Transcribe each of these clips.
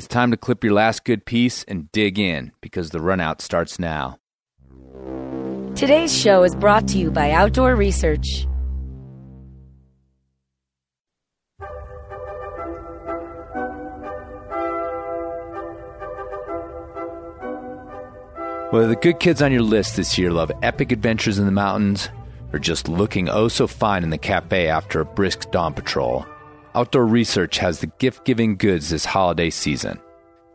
It's time to clip your last good piece and dig in because the run out starts now. Today's show is brought to you by Outdoor Research. Whether the good kids on your list this year love epic adventures in the mountains or just looking oh so fine in the cafe after a brisk dawn patrol, Outdoor Research has the gift giving goods this holiday season.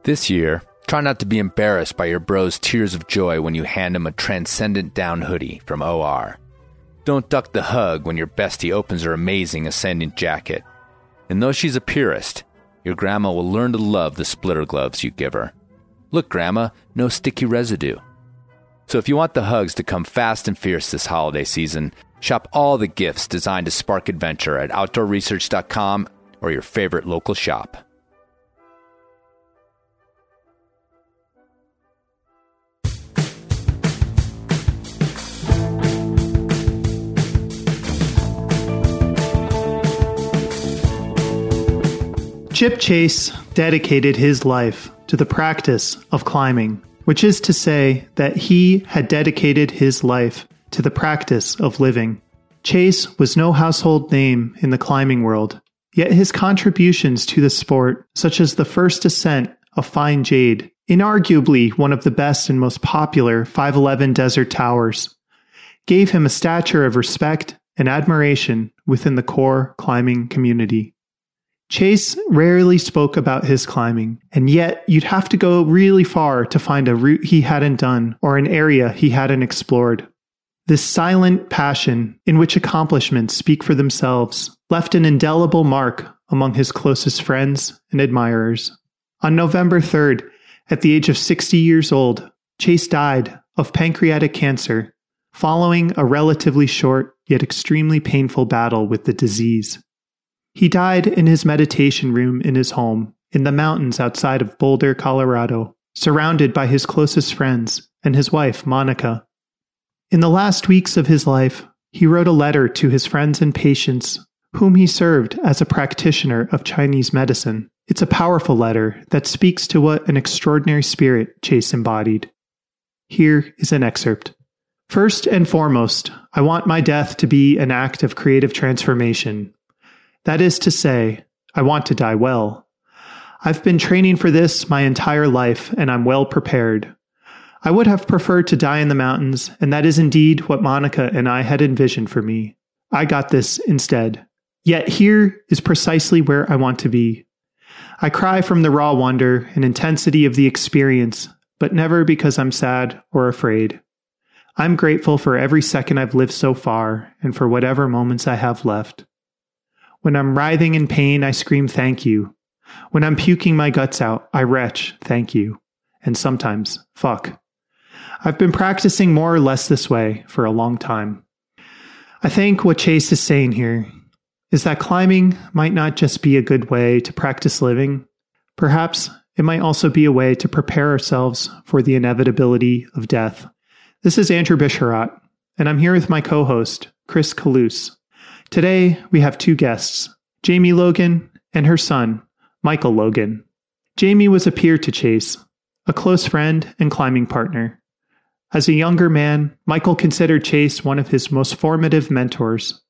This year, try not to be embarrassed by your bro's tears of joy when you hand him a transcendent down hoodie from OR. Don't duck the hug when your bestie opens her amazing ascending jacket. And though she's a purist, your grandma will learn to love the splitter gloves you give her. Look, Grandma, no sticky residue. So if you want the hugs to come fast and fierce this holiday season, shop all the gifts designed to spark adventure at outdoorresearch.com or your favorite local shop. Chip Chace dedicated his life to the practice of climbing, which is to say that he had dedicated his life to the practice of living. Chace was no household name in the climbing world, yet his contributions to the sport, such as the first ascent of Fine Jade, inarguably one of the best and most popular 511 desert towers, gave him a stature of respect and admiration within the core climbing community. Chace rarely spoke about his climbing, and yet you'd have to go really far to find a route he hadn't done or an area he hadn't explored. This silent passion, in which accomplishments speak for themselves, left an indelible mark among his closest friends and admirers. On November 3rd, at the age of 60 years old, Chace died of pancreatic cancer following a relatively short yet extremely painful battle with the disease. He died in his meditation room in his home in the mountains outside of Boulder, Colorado, surrounded by his closest friends and his wife, Monica. In the last weeks of his life, he wrote a letter to his friends and patients, whom he served as a practitioner of Chinese medicine. It's a powerful letter that speaks to what an extraordinary spirit Chace embodied. Here is an excerpt. First and foremost, I want my death to be an act of creative transformation that is to say, I want to die well. I've been training for this my entire life, and I'm well prepared. I would have preferred to die in the mountains, and that is indeed what Monica and I had envisioned for me. I got this instead. Yet here is precisely where I want to be. I cry from the raw wonder and intensity of the experience, but never because I'm sad or afraid. I'm grateful for every second I've lived so far and for whatever moments I have left. When I'm writhing in pain, I scream, Thank you. When I'm puking my guts out, I retch, Thank you. And sometimes, fuck. I've been practicing more or less this way for a long time. I think what Chace is saying here is that climbing might not just be a good way to practice living, perhaps it might also be a way to prepare ourselves for the inevitability of death. This is Andrew Bisharat, and I'm here with my co host, Chris Kalous. Today, we have two guests Jamie Logan and her son, Michael Logan. Jamie was a peer to Chace, a close friend and climbing partner. As a younger man, Michael considered Chace one of his most formative mentors.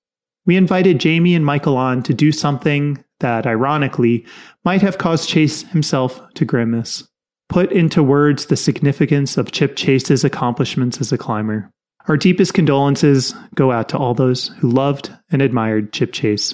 We invited Jamie and Michael on to do something that, ironically, might have caused Chace himself to grimace. Put into words the significance of Chip Chace's accomplishments as a climber. Our deepest condolences go out to all those who loved and admired Chip Chace.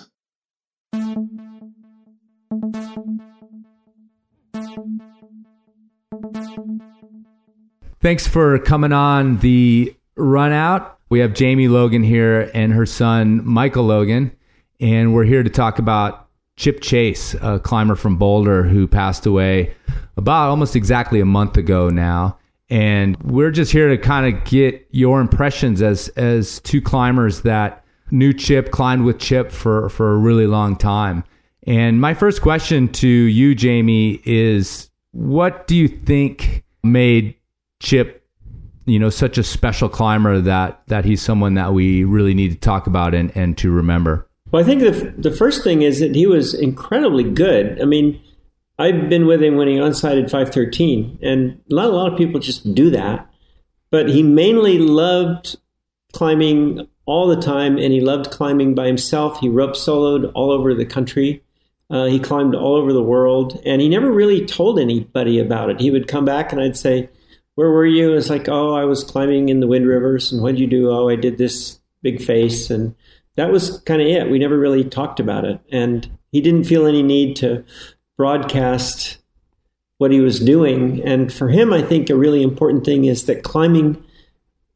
Thanks for coming on the run out. We have Jamie Logan here and her son, Michael Logan, and we're here to talk about Chip Chace, a climber from Boulder who passed away about almost exactly a month ago now and we're just here to kind of get your impressions as as two climbers that knew Chip, climbed with Chip for for a really long time. And my first question to you, Jamie, is what do you think made Chip, you know, such a special climber that that he's someone that we really need to talk about and, and to remember? Well, I think the the first thing is that he was incredibly good. I mean, I've been with him when he onsighted 513, and not a lot of people just do that. But he mainly loved climbing all the time, and he loved climbing by himself. He rope soloed all over the country. Uh, he climbed all over the world, and he never really told anybody about it. He would come back, and I'd say, "Where were you?" It's like, "Oh, I was climbing in the Wind Rivers." And what did you do? Oh, I did this big face, and that was kind of it. We never really talked about it, and he didn't feel any need to broadcast what he was doing. And for him, I think a really important thing is that climbing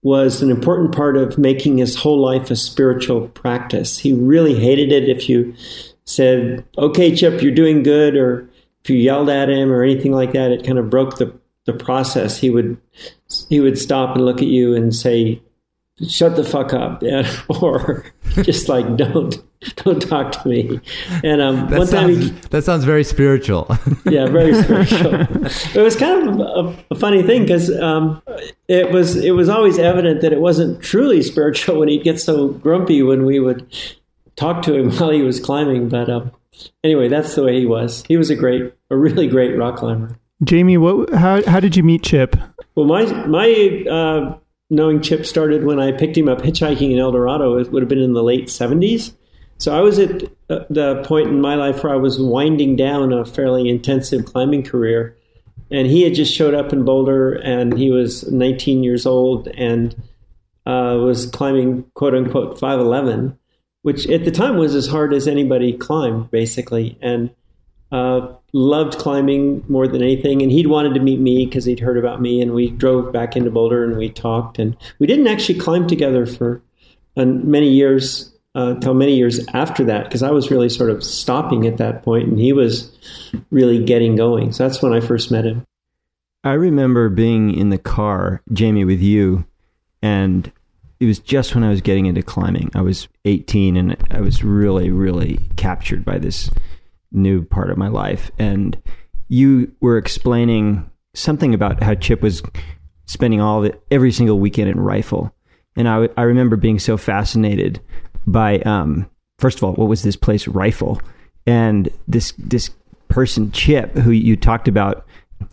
was an important part of making his whole life a spiritual practice. He really hated it if you said, okay, Chip, you're doing good, or if you yelled at him or anything like that, it kind of broke the, the process. He would he would stop and look at you and say, shut the fuck up, and, or just like don't don't talk to me. And um, that one sounds, time he, that sounds very spiritual. yeah, very spiritual. it was kind of a, a funny thing because um, it was it was always evident that it wasn't truly spiritual when he'd get so grumpy when we would talk to him while he was climbing. But um, anyway, that's the way he was. He was a great, a really great rock climber. Jamie, what? How how did you meet Chip? Well, my my uh, knowing Chip started when I picked him up hitchhiking in El Dorado. It would have been in the late seventies. So I was at uh, the point in my life where I was winding down a fairly intensive climbing career, and he had just showed up in Boulder, and he was 19 years old and uh, was climbing quote unquote 511 which at the time was as hard as anybody climbed, basically, and uh, loved climbing more than anything. And he'd wanted to meet me because he'd heard about me, and we drove back into Boulder and we talked. And we didn't actually climb together for uh, many years until uh, many years after that because I was really sort of stopping at that point, and he was really getting going. So that's when I first met him. I remember being in the car, Jamie, with you, and it was just when I was getting into climbing. I was 18 and I was really, really captured by this new part of my life. And you were explaining something about how Chip was spending all the every single weekend in Rifle. And I, I remember being so fascinated by, um, first of all, what was this place, Rifle? And this, this person, Chip, who you talked about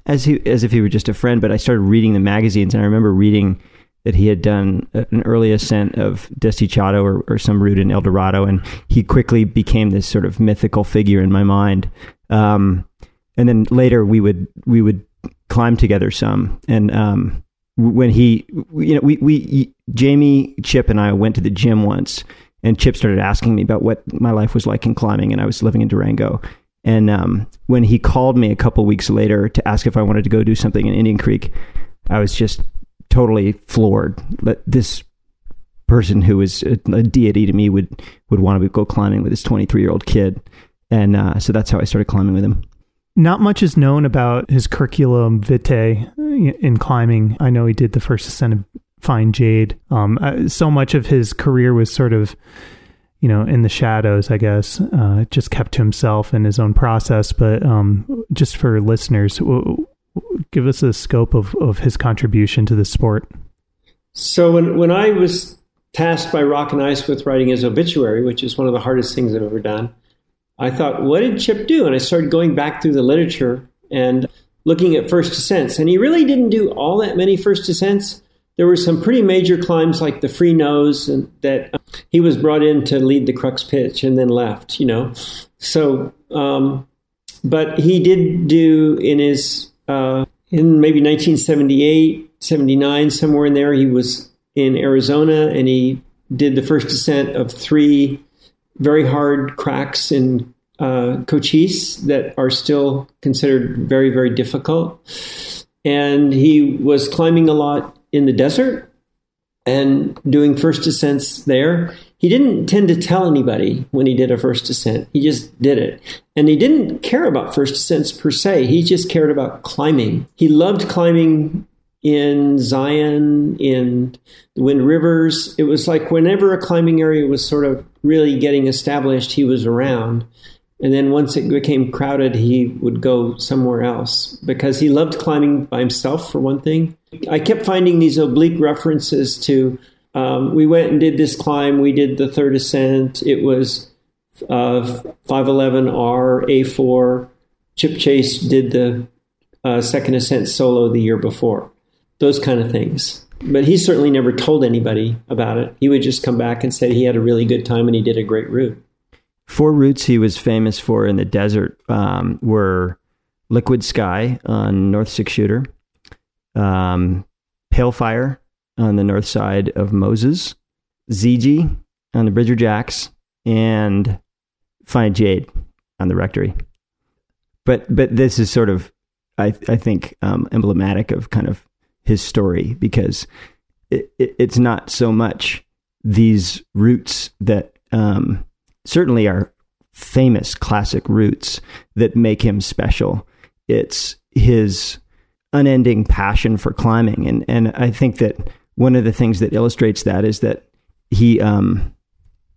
as he, as if he were just a friend, but I started reading the magazines and I remember reading that he had done an early ascent of Desdichado or, or some route in El Dorado, and he quickly became this sort of mythical figure in my mind. Um, and then later we would we would climb together some, and um, when he, you know, we we Jamie, Chip, and I went to the gym once, and Chip started asking me about what my life was like in climbing, and I was living in Durango. And um, when he called me a couple weeks later to ask if I wanted to go do something in Indian Creek, I was just totally floored that this person who is a, a, deity to me would would want to go climbing with his 23 year old kid. And uh, so that's how i started climbing with him. Not much is known about his curriculum vitae in climbing. I know he did the first ascent of fine jade. Um, uh, so much of his career was sort of you know in the shadows i guess. Uh, just kept to himself and his own process. But um, just for listeners give us a scope of, of his contribution to the sport. So when when I was tasked by Rock and Ice with writing his obituary, which is one of the hardest things I've ever done, I thought, what did Chip do? And I started going back through the literature and looking at first ascents. And he really didn't do all that many first ascents. There were some pretty major climbs like the free nose and that he was brought in to lead the crux pitch and then left, you know. So um, but he did do in his uh, in maybe 1978, 79, somewhere in there, he was in Arizona and he did the first ascent of three very hard cracks in uh, Cochise that are still considered very, very difficult. And he was climbing a lot in the desert and doing first ascents there. He didn't tend to tell anybody when he did a first ascent. He just did it. And he didn't care about first ascents per se. He just cared about climbing. He loved climbing in Zion, in the Wind Rivers. It was like whenever a climbing area was sort of really getting established, he was around. And then once it became crowded, he would go somewhere else because he loved climbing by himself, for one thing. I kept finding these oblique references to um, we went and did this climb. We did the third ascent. It was uh, 511R, A4. Chip Chace did the uh, second ascent solo the year before. Those kind of things. But he certainly never told anybody about it. He would just come back and say he had a really good time and he did a great route. Four routes he was famous for in the desert um, were Liquid Sky on North Six Shooter, um, Pale Fire on the north side of Moses, ZG on the Bridger Jacks, and Fine Jade on the Rectory. But but this is sort of, I I think, um, emblematic of kind of his story because it, it, it's not so much these routes that um, certainly are famous classic routes that make him special. It's his unending passion for climbing, and and I think that one of the things that illustrates that is that he um,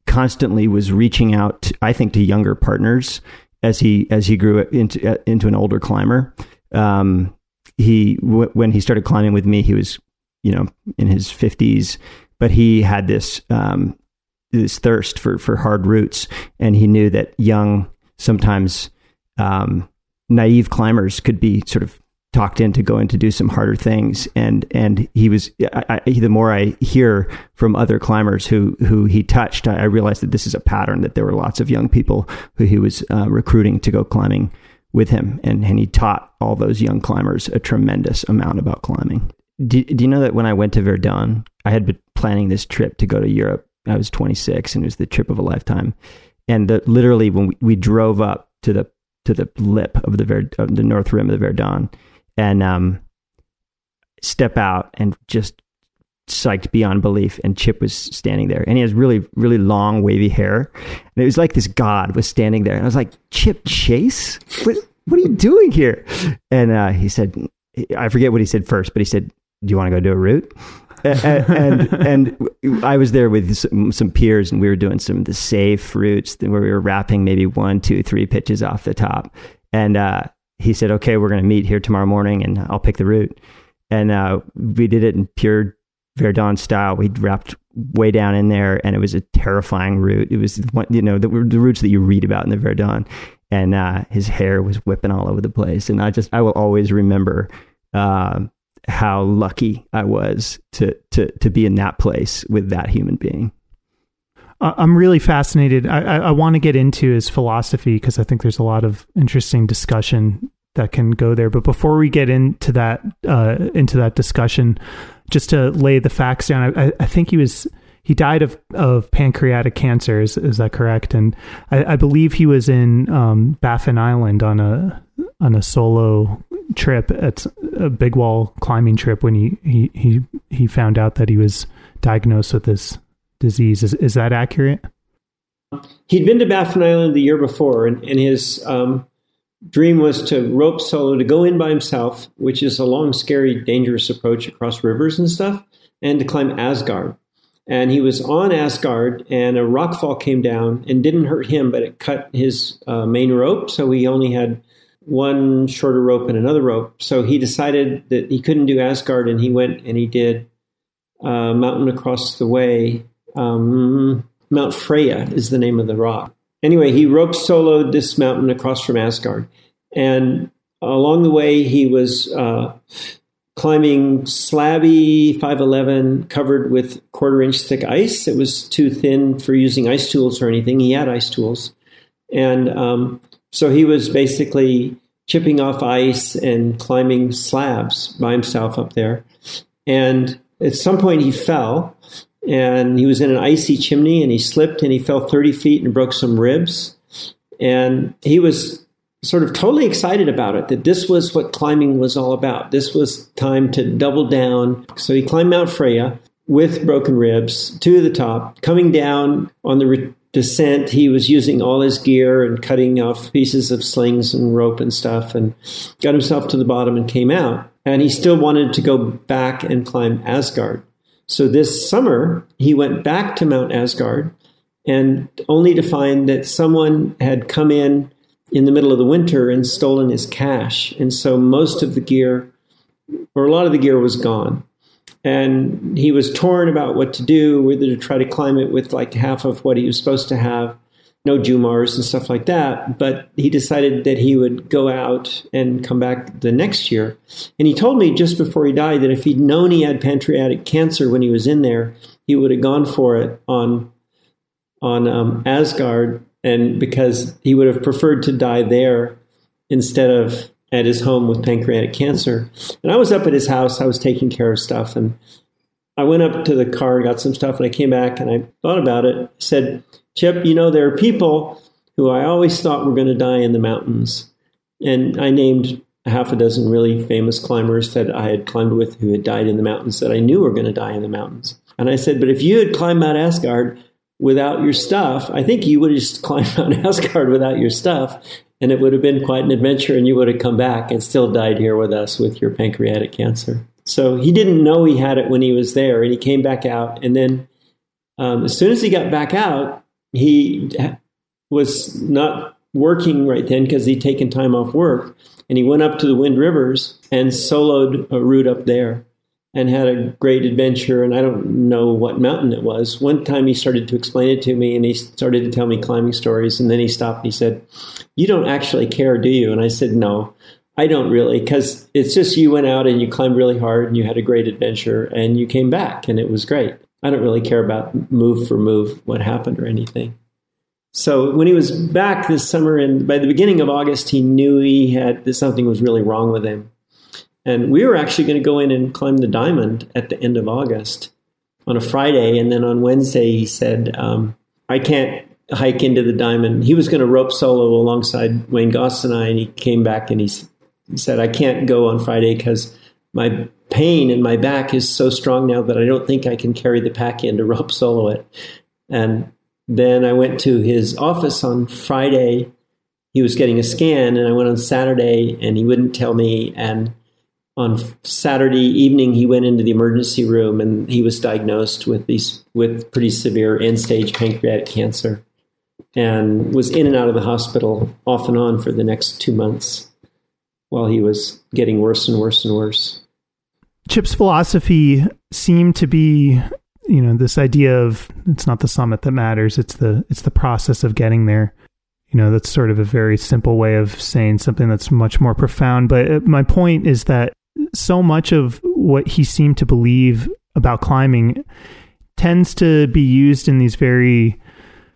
constantly was reaching out, I think, to younger partners as he as he grew into uh, into an older climber. Um, he w- when he started climbing with me, he was you know in his fifties, but he had this um, this thirst for for hard routes, and he knew that young sometimes um, naive climbers could be sort of talked into going to do some harder things. And and he was I, I, the more I hear from other climbers who who he touched I, I, realized that this is a pattern that there were lots of young people who he was uh, recruiting to go climbing with him. And and he taught all those young climbers a tremendous amount about climbing. Do, do you know that when I went to Verdon I had been planning this trip to go to Europe. I was 26 and it was the trip of a lifetime. And literally when we, we drove up to the to the lip of the of the north rim of the Verdon and um, step out and just psyched beyond belief. And Chip was standing there, and he has really, really long, wavy hair, and it was like this god was standing there. And I was like, Chip Chace, what, what are you doing here? And uh, he said, I forget what he said first, but he said, "Do you want to go do a route?" and, and, and I was there with some, some, peers, and we were doing some of the safe routes where we were wrapping maybe one, two, three pitches off the top. And uh, he said, okay, we're going to meet here tomorrow morning and I'll pick the route. And uh, we did it in pure Verdon style. We wrapped way down in there and it was a terrifying route. It was, one, you know, the, the routes that you read about in the Verdon. And uh, his hair was whipping all over the place. And I just, I will always remember uh, how lucky I was to, to, to be in that place with that human being. I'm really fascinated. I, I, I want to get into his philosophy because I think there's a lot of interesting discussion that can go there. But before we get into that uh, into that discussion, just to lay the facts down, I, I think he was he died of, of pancreatic cancer. Is, is that correct? And I, I believe he was in um, Baffin Island on a on a solo trip at a big wall climbing trip when he he he, he found out that he was diagnosed with this disease. Is, is that accurate? He'd been to Baffin Island the year before, and, and his um, dream was to rope solo, to go in by himself, which is a long, scary, dangerous approach across rivers and stuff, and to climb Asgard. And he was on Asgard, and a rockfall came down and didn't hurt him, but it cut his uh, main rope. So he only had one shorter rope and another rope. So he decided that he couldn't do Asgard, and he went and he did uh, Mountain Across the Way um, Mount Freya is the name of the rock. Anyway, he rope soloed this mountain across from Asgard. And along the way, he was uh, climbing slabby 511 covered with quarter inch thick ice. It was too thin for using ice tools or anything. He had ice tools. And um, so he was basically chipping off ice and climbing slabs by himself up there. And at some point, he fell and he was in an icy chimney and he slipped and he fell 30 feet and broke some ribs. And he was sort of totally excited about it that this was what climbing was all about. This was time to double down. So he climbed Mount Freya with broken ribs to the top. Coming down on the re- descent, he was using all his gear and cutting off pieces of slings and rope and stuff and got himself to the bottom and came out. And he still wanted to go back and climb Asgard. So this summer, he went back to Mount Asgard and only to find that someone had come in in the middle of the winter and stolen his cache. And so most of the gear, or a lot of the gear, was gone. And he was torn about what to do, whether to try to climb it with like half of what he was supposed to have. No Jumars and stuff like that. But he decided that he would go out and come back the next year. And he told me just before he died that if he'd known he had pancreatic cancer when he was in there, he would have gone for it on on um, Asgard, and because he would have preferred to die there instead of at his home with pancreatic cancer. And I was up at his house. I was taking care of stuff, and I went up to the car, got some stuff, and I came back and I thought about it. Said, Chip, you know, there are people who I always thought were going to die in the mountains. And I named half a dozen really famous climbers that I had climbed with who had died in the mountains that I knew were going to die in the mountains. And I said, but if you had climbed Mount Asgard without your stuff, I think you would have just climbed Mount Asgard without your stuff. And it would have been quite an adventure, and you would have come back and still died here with us with your pancreatic cancer. So he didn't know he had it when he was there, and he came back out. And then, um, as soon as he got back out, he was not working right then because he'd taken time off work, and he went up to the Wind Rivers and soloed a route up there, and had a great adventure. And I don't know what mountain it was. One time he started to explain it to me, and he started to tell me climbing stories, and then he stopped. and He said, "You don't actually care, do you?" And I said, "No." I don't really, because it's just you went out and you climbed really hard and you had a great adventure and you came back and it was great. I don't really care about move for move what happened or anything. So when he was back this summer, and by the beginning of August, he knew he had that something was really wrong with him. And we were actually going to go in and climb the diamond at the end of August on a Friday, and then on Wednesday he said, um, "I can't hike into the diamond." He was going to rope solo alongside Wayne Goss and I, and he came back and he he said, I can't go on Friday because my pain in my back is so strong now that I don't think I can carry the pack in to rope solo it. And then I went to his office on Friday. He was getting a scan, and I went on Saturday, and he wouldn't tell me. And on Saturday evening, he went into the emergency room, and he was diagnosed with these with pretty severe end stage pancreatic cancer, and was in and out of the hospital off and on for the next two months while he was getting worse and worse and worse. Chip's philosophy seemed to be, you know, this idea of it's not the summit that matters; it's the it's the process of getting there. You know, that's sort of a very simple way of saying something that's much more profound. But uh, my point is that so much of what he seemed to believe about climbing tends to be used in these very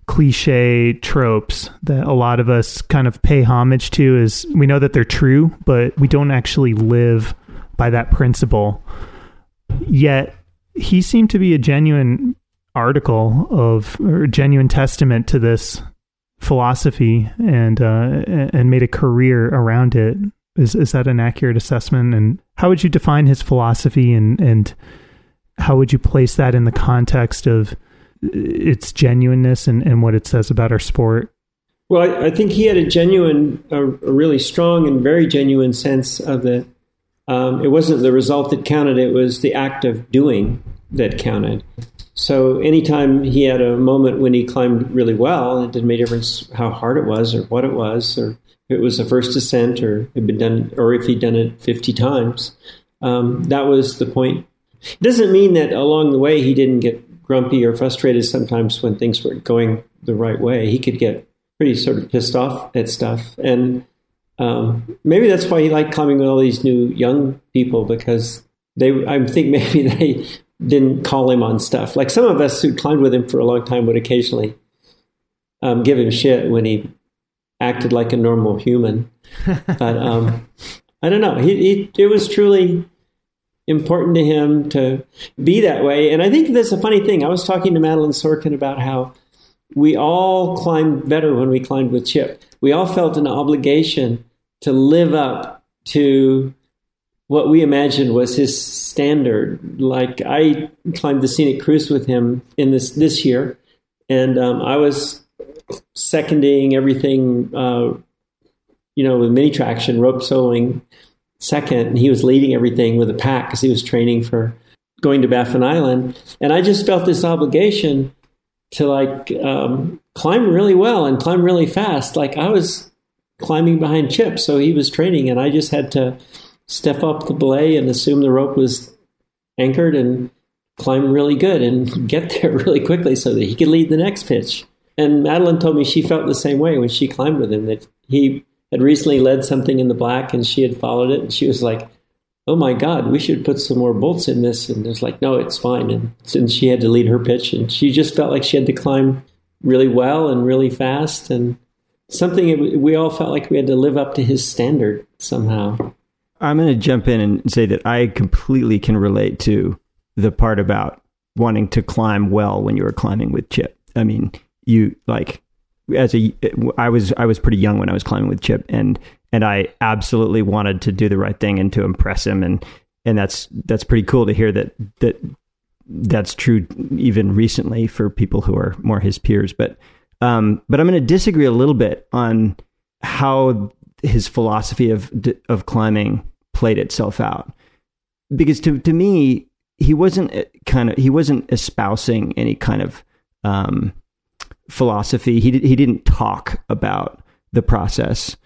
cliche tropes that a lot of us kind of pay homage to is we know that they're true, but we don't actually live by that principle. Yet he seemed to be a genuine article of or genuine testament to this philosophy and uh, and made a career around it. Is is that an accurate assessment? And how would you define his philosophy and and how would you place that in the context of its genuineness and, and what it says about our sport? Well, I, I think he had a genuine, a, a, really strong and very genuine sense of that. Um, it wasn't the result that counted; it was the act of doing that counted. So, anytime he had a moment when he climbed really well, it didn't make a difference how hard it was, or what it was, or if it was a first ascent, or had been done, or if he'd done it fifty times. Um, that was the point. It doesn't mean that along the way he didn't get grumpy or frustrated sometimes when things weren't going the right way. He could get pretty sort of pissed off at stuff. And um, maybe that's why he liked climbing with all these new young people because they, I think maybe they didn't call him on stuff. Like some of us who climbed with him for a long time would occasionally um, give him shit when he acted like a normal human. but um, I don't know. He, he, it was truly important to him to be that way. And I think that's a funny thing. I was talking to Madaleine Sorkin about how we all climbed better when we climbed with Chip. We all felt an obligation to live up to what we imagined was his standard. Like I climbed the scenic cruise with him in this this year, and um, I was seconding everything, uh, you know, with Mini Traxion, rope soloing, second, and he was leading everything with a pack because he was training for going to Baffin Island. And I just felt this obligation to like um, climb really well and climb really fast. Like I was climbing behind Chip, so he was training, and I just had to step up the belay and assume the rope was anchored and climb really good and get there really quickly so that he could lead the next pitch. And Madaleine told me she felt the same way when she climbed with him, that he had recently led something in the black and she had followed it. And she was like, oh my God, we should put some more bolts in this. And it's like, no, it's fine. And since she had to lead her pitch, and she just felt like she had to climb really well and really fast. And something we all felt like we had to live up to his standard somehow. I'm going to jump in and say that I completely can relate to the part about wanting to climb well when you were climbing with Chip. I mean, you like as a I was I was pretty young when I was climbing with Chip and and I absolutely wanted to do the right thing and to impress him and and that's that's pretty cool to hear that that that's true even recently for people who are more his peers but um but I'm going to disagree a little bit on how his philosophy of of climbing played itself out because to to me he wasn't uh, kind of he wasn't espousing any kind of um, philosophy. He did, he didn't talk about the process,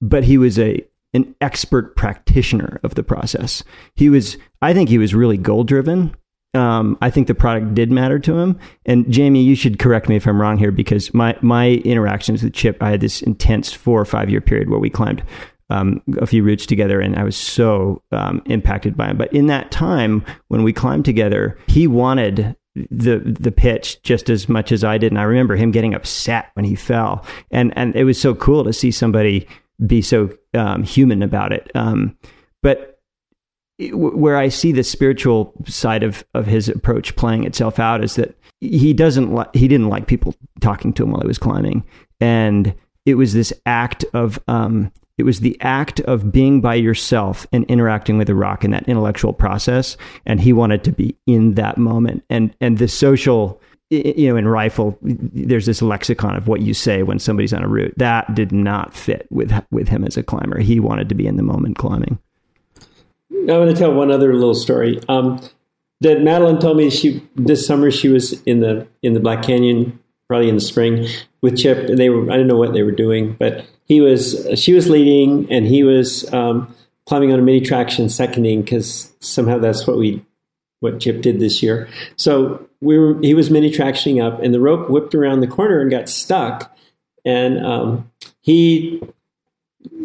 but he was a an expert practitioner of the process. He was I think he was really goal driven. Um, I think the product did matter to him. And Jamie, you should correct me if I'm wrong here because my my interactions with Chip, I had this intense four or five year period where we climbed um, a few routes together, and I was so um, impacted by him. But in that time when we climbed together, he wanted the the pitch just as much as I did, and I remember him getting upset when he fell, and and it was so cool to see somebody be so um, human about it. Um, but where I see the spiritual side of of his approach playing itself out is that he doesn't li- he didn't like people talking to him while he was climbing, and it was this act of um, it was the act of being by yourself and interacting with the rock in that intellectual process. And he wanted to be in that moment. And and the social you know, in rifle, there's this lexicon of what you say when somebody's on a route. That did not fit with with him as a climber. He wanted to be in the moment climbing. I'm going to tell one other little story. Um, that Madaleine told me she this summer she was in the in the Black Canyon, probably in the spring, with Chip, and they were I don't know what they were doing, but he was she was leading and he was um, climbing on a Mini Traxion seconding because somehow that's what we what Chip did this year. So we were he was mini tractioning up and the rope whipped around the corner and got stuck and um, he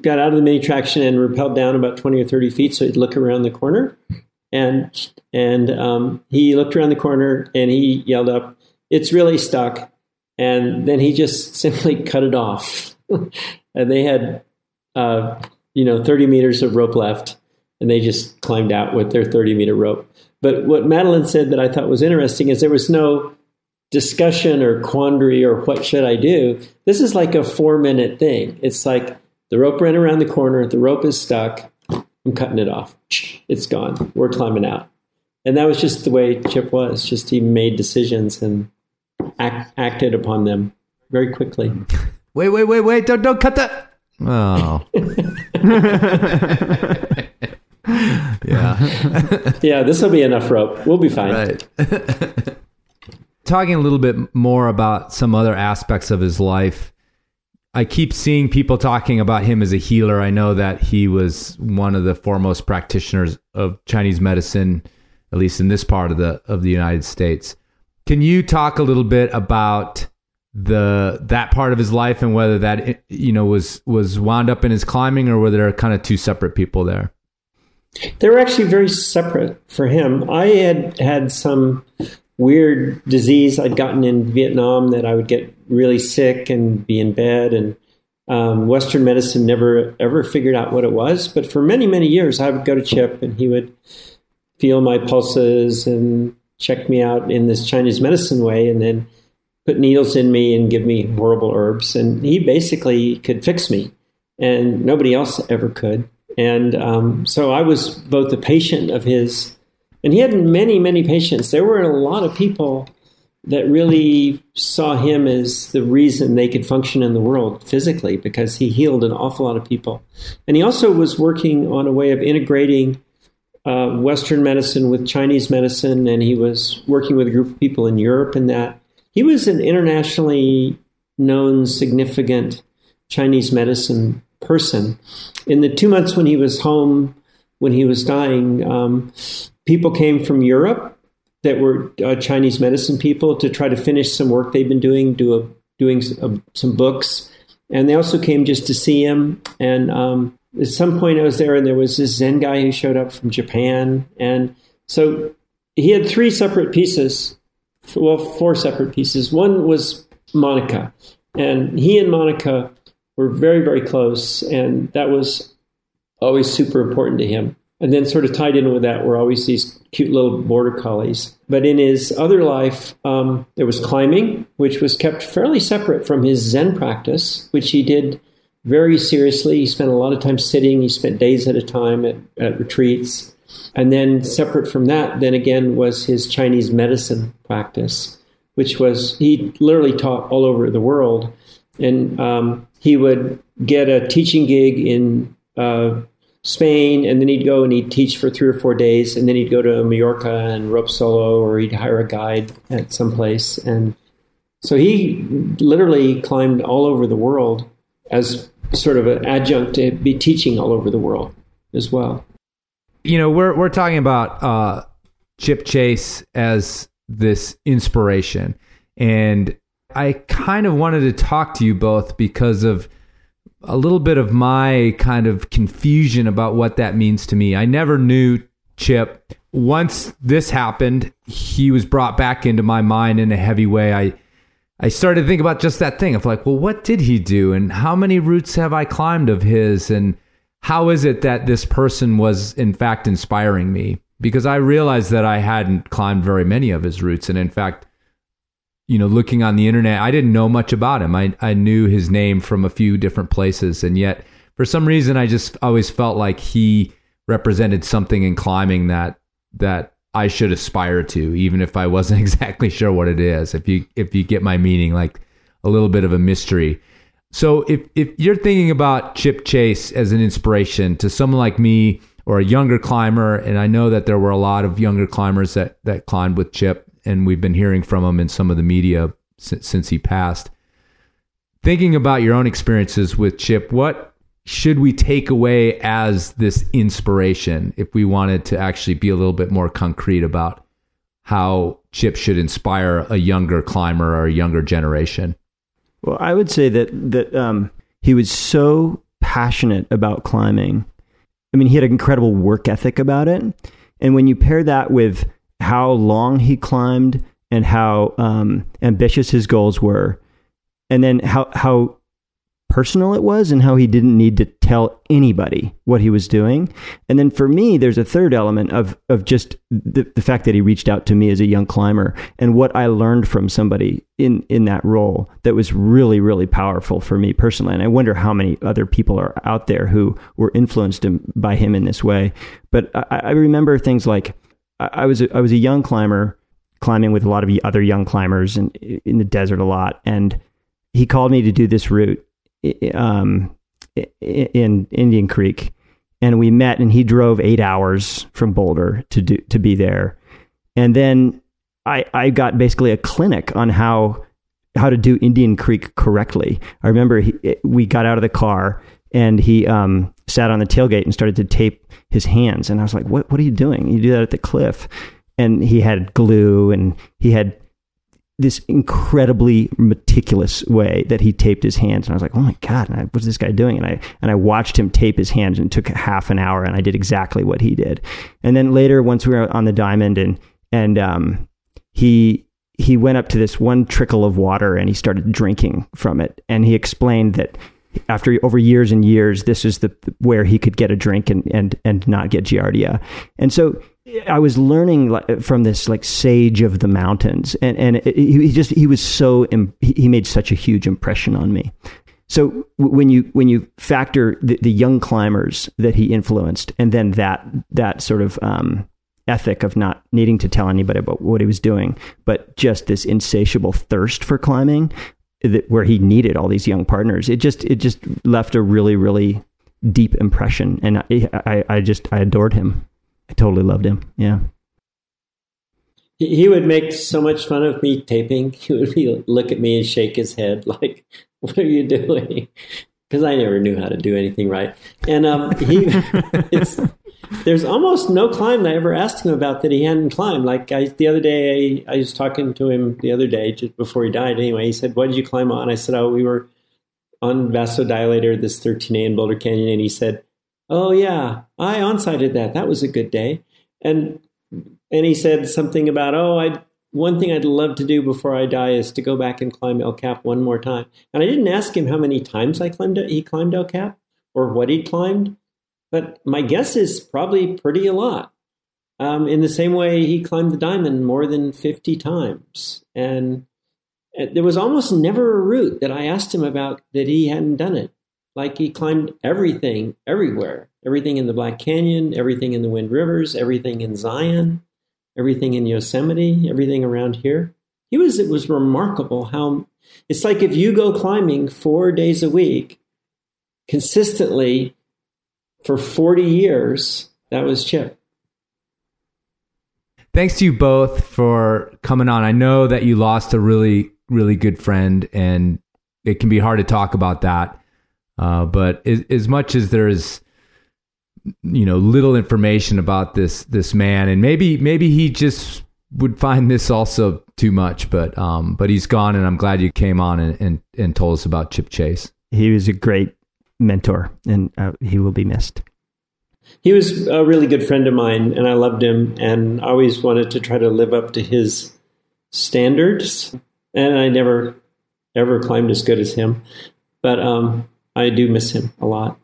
got out of the Mini Traxion and rappelled down about 20 or 30 feet so he'd look around the corner and and um, he looked around the corner and he yelled up it's really stuck and then he just simply cut it off and they had, uh, you know, 30 meters of rope left, and they just climbed out with their 30 meter rope. But what Madaleine said that I thought was interesting is there was no discussion or quandary or what should I do. This is like a four minute thing. It's like the rope ran around the corner, the rope is stuck, I'm cutting it off. It's gone. We're climbing out. And that was just the way Chip was. Just he made decisions and act, acted upon them very quickly. Wait, wait, wait, wait! Don't don't cut that. Oh. yeah. yeah, this will be enough rope. We'll be fine. Right. Talking a little bit more about some other aspects of his life. I keep seeing people talking about him as a healer. I know that he was one of the foremost practitioners of Chinese medicine, at least in this part of the of the United States. Can you talk a little bit about the that part of his life and whether that you know was was wound up in his climbing or were there kind of two separate people there they were actually very separate for him i had had some weird disease i'd gotten in vietnam that i would get really sick and be in bed and um, western medicine never ever figured out what it was but for many many years i would go to chip and he would feel my pulses and check me out in this chinese medicine way and then put needles in me and give me horrible herbs. And he basically could fix me, and nobody else ever could. And um, so I was both a patient of his, and he had many, many patients. There were a lot of people that really saw him as the reason they could function in the world physically because he healed an awful lot of people. And he also was working on a way of integrating uh, Western medicine with Chinese medicine, and he was working with a group of people in Europe in that he was an internationally known, significant Chinese medicine person. In the two months when he was home, when he was dying, um, people came from Europe that were uh, Chinese medicine people to try to finish some work they've been doing, do a doing some, some books, and they also came just to see him. And um, at some point, I was there, and there was this Zen guy who showed up from Japan, and so he had three separate pieces. Well, four separate pieces. One was Monica, and he and Monica were very, very close, and that was always super important to him. And then, sort of tied in with that, were always these cute little border collies. But in his other life, um, there was climbing, which was kept fairly separate from his Zen practice, which he did very seriously. He spent a lot of time sitting, he spent days at a time at, at retreats. And then, separate from that, then again, was his Chinese medicine practice, which was he literally taught all over the world. And um, he would get a teaching gig in uh, Spain, and then he'd go and he'd teach for three or four days, and then he'd go to Mallorca and rope solo, or he'd hire a guide at some place. And so he literally climbed all over the world as sort of an adjunct to be teaching all over the world as well. You know, we're we're talking about uh, Chip Chace as this inspiration, and I kind of wanted to talk to you both because of a little bit of my kind of confusion about what that means to me. I never knew Chip. Once this happened, he was brought back into my mind in a heavy way. I I started to think about just that thing of like, well, what did he do and how many routes have I climbed of his and how is it that this person was in fact inspiring me? Because I realized that I hadn't climbed very many of his routes and in fact you know, looking on the internet, I didn't know much about him. I, I knew his name from a few different places. And yet, for some reason, I just always felt like he represented something in climbing that, that I should aspire to, even if I wasn't exactly sure what it is. If you, if you get my meaning, like a little bit of a mystery. So if, if you're thinking about Chip Chace as an inspiration to someone like me or a younger climber, and I know that there were a lot of younger climbers that, that climbed with Chip, and we've been hearing from him in some of the media since, since he passed. Thinking about your own experiences with Chip, what should we take away as this inspiration if we wanted to actually be a little bit more concrete about how Chip should inspire a younger climber or a younger generation? Well, I would say that that um, he was so passionate about climbing. I mean, he had an incredible work ethic about it, and when you pair that with how long he climbed and how um, ambitious his goals were, and then how how personal it was and how he didn't need to tell anybody what he was doing. And then for me, there's a third element of of just the, the fact that he reached out to me as a young climber and what I learned from somebody in in that role that was really really powerful for me personally. And I wonder how many other people are out there who were influenced by him in this way. But I, I remember things like I was a, I was a young climber climbing with a lot of other young climbers in in the desert a lot, and he called me to do this route um, in Indian Creek, and we met, and he drove eight hours from Boulder to do to be there, and then I I got basically a clinic on how how to do Indian Creek correctly. I remember he, we got out of the car and he um, sat on the tailgate and started to tape his hands. And I was like, "What? What are you doing? You do that at the cliff?" And he had glue, and he had this incredibly meticulous way that he taped his hands. And I was like, "Oh my god! What's this guy doing?" And I and I watched him tape his hands, and it took half an hour, and I did exactly what he did. And then later, once we were on the diamond, and and um, he he went up to this one trickle of water and he started drinking from it, and he explained that after over years and years, this is the where he could get a drink and and and not get giardia. And so I was learning from this like sage of the mountains, and and he just he was so he made such a huge impression on me. So when you when you factor the, the young climbers that he influenced, and then that that sort of um, ethic of not needing to tell anybody about what he was doing, but just this insatiable thirst for climbing, that where he needed all these young partners. It just it just left a really really deep impression, and I I, I just I adored him. I totally loved him. Yeah. He would make so much fun of me taping. He would be, look at me and shake his head like, "What are you doing?" Because I never knew how to do anything right. And um, he, it's there's almost no climb that I ever asked him about that he hadn't climbed. Like I, the other day, I, I, was talking to him the other day, just before he died. Anyway, he said, "What did you climb on?" I said, "Oh, we were on Vasodilator, this 13A in Boulder Canyon." And he said, "Oh yeah, I onsighted that. That was a good day." And and he said something about, "Oh, I one thing I'd love to do before I die is to go back and climb El Cap one more time." And I didn't ask him how many times I climbed he climbed El Cap or what he'd climbed but my guess is probably pretty a lot. Um, in the same way, he climbed the diamond more than 50 times. And uh, there was almost never a route that I asked him about that he hadn't done it. Like he climbed everything, everywhere everything in the Black Canyon, everything in the Wind Rivers, everything in Zion, everything in Yosemite, everything around here. He was, it was remarkable how it's like if you go climbing four days a week consistently for 40 years, that was Chip. Thanks to you both for coming on. I know that you lost a really, really good friend, and it can be hard to talk about that. Uh, but as, as much as there's, you know, little information about this this man, and maybe maybe he just would find this also too much. But um, but he's gone, and I'm glad you came on and and, and told us about Chip Chace. He was a great mentor, and uh, he will be missed. He was a really good friend of mine, and I loved him, and I always wanted to try to live up to his standards. And I never, ever climbed as good as him, but um, I do miss him a lot.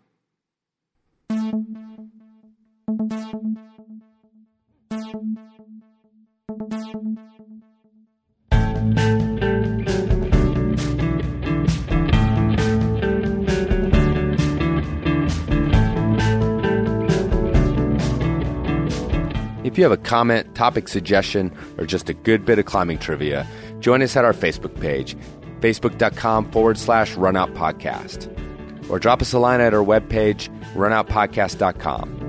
If you have a comment, topic suggestion, or just a good bit of climbing trivia, join us at our Facebook page, facebook.com forward slash runout podcast. Or drop us a line at our webpage, runoutpodcast.com.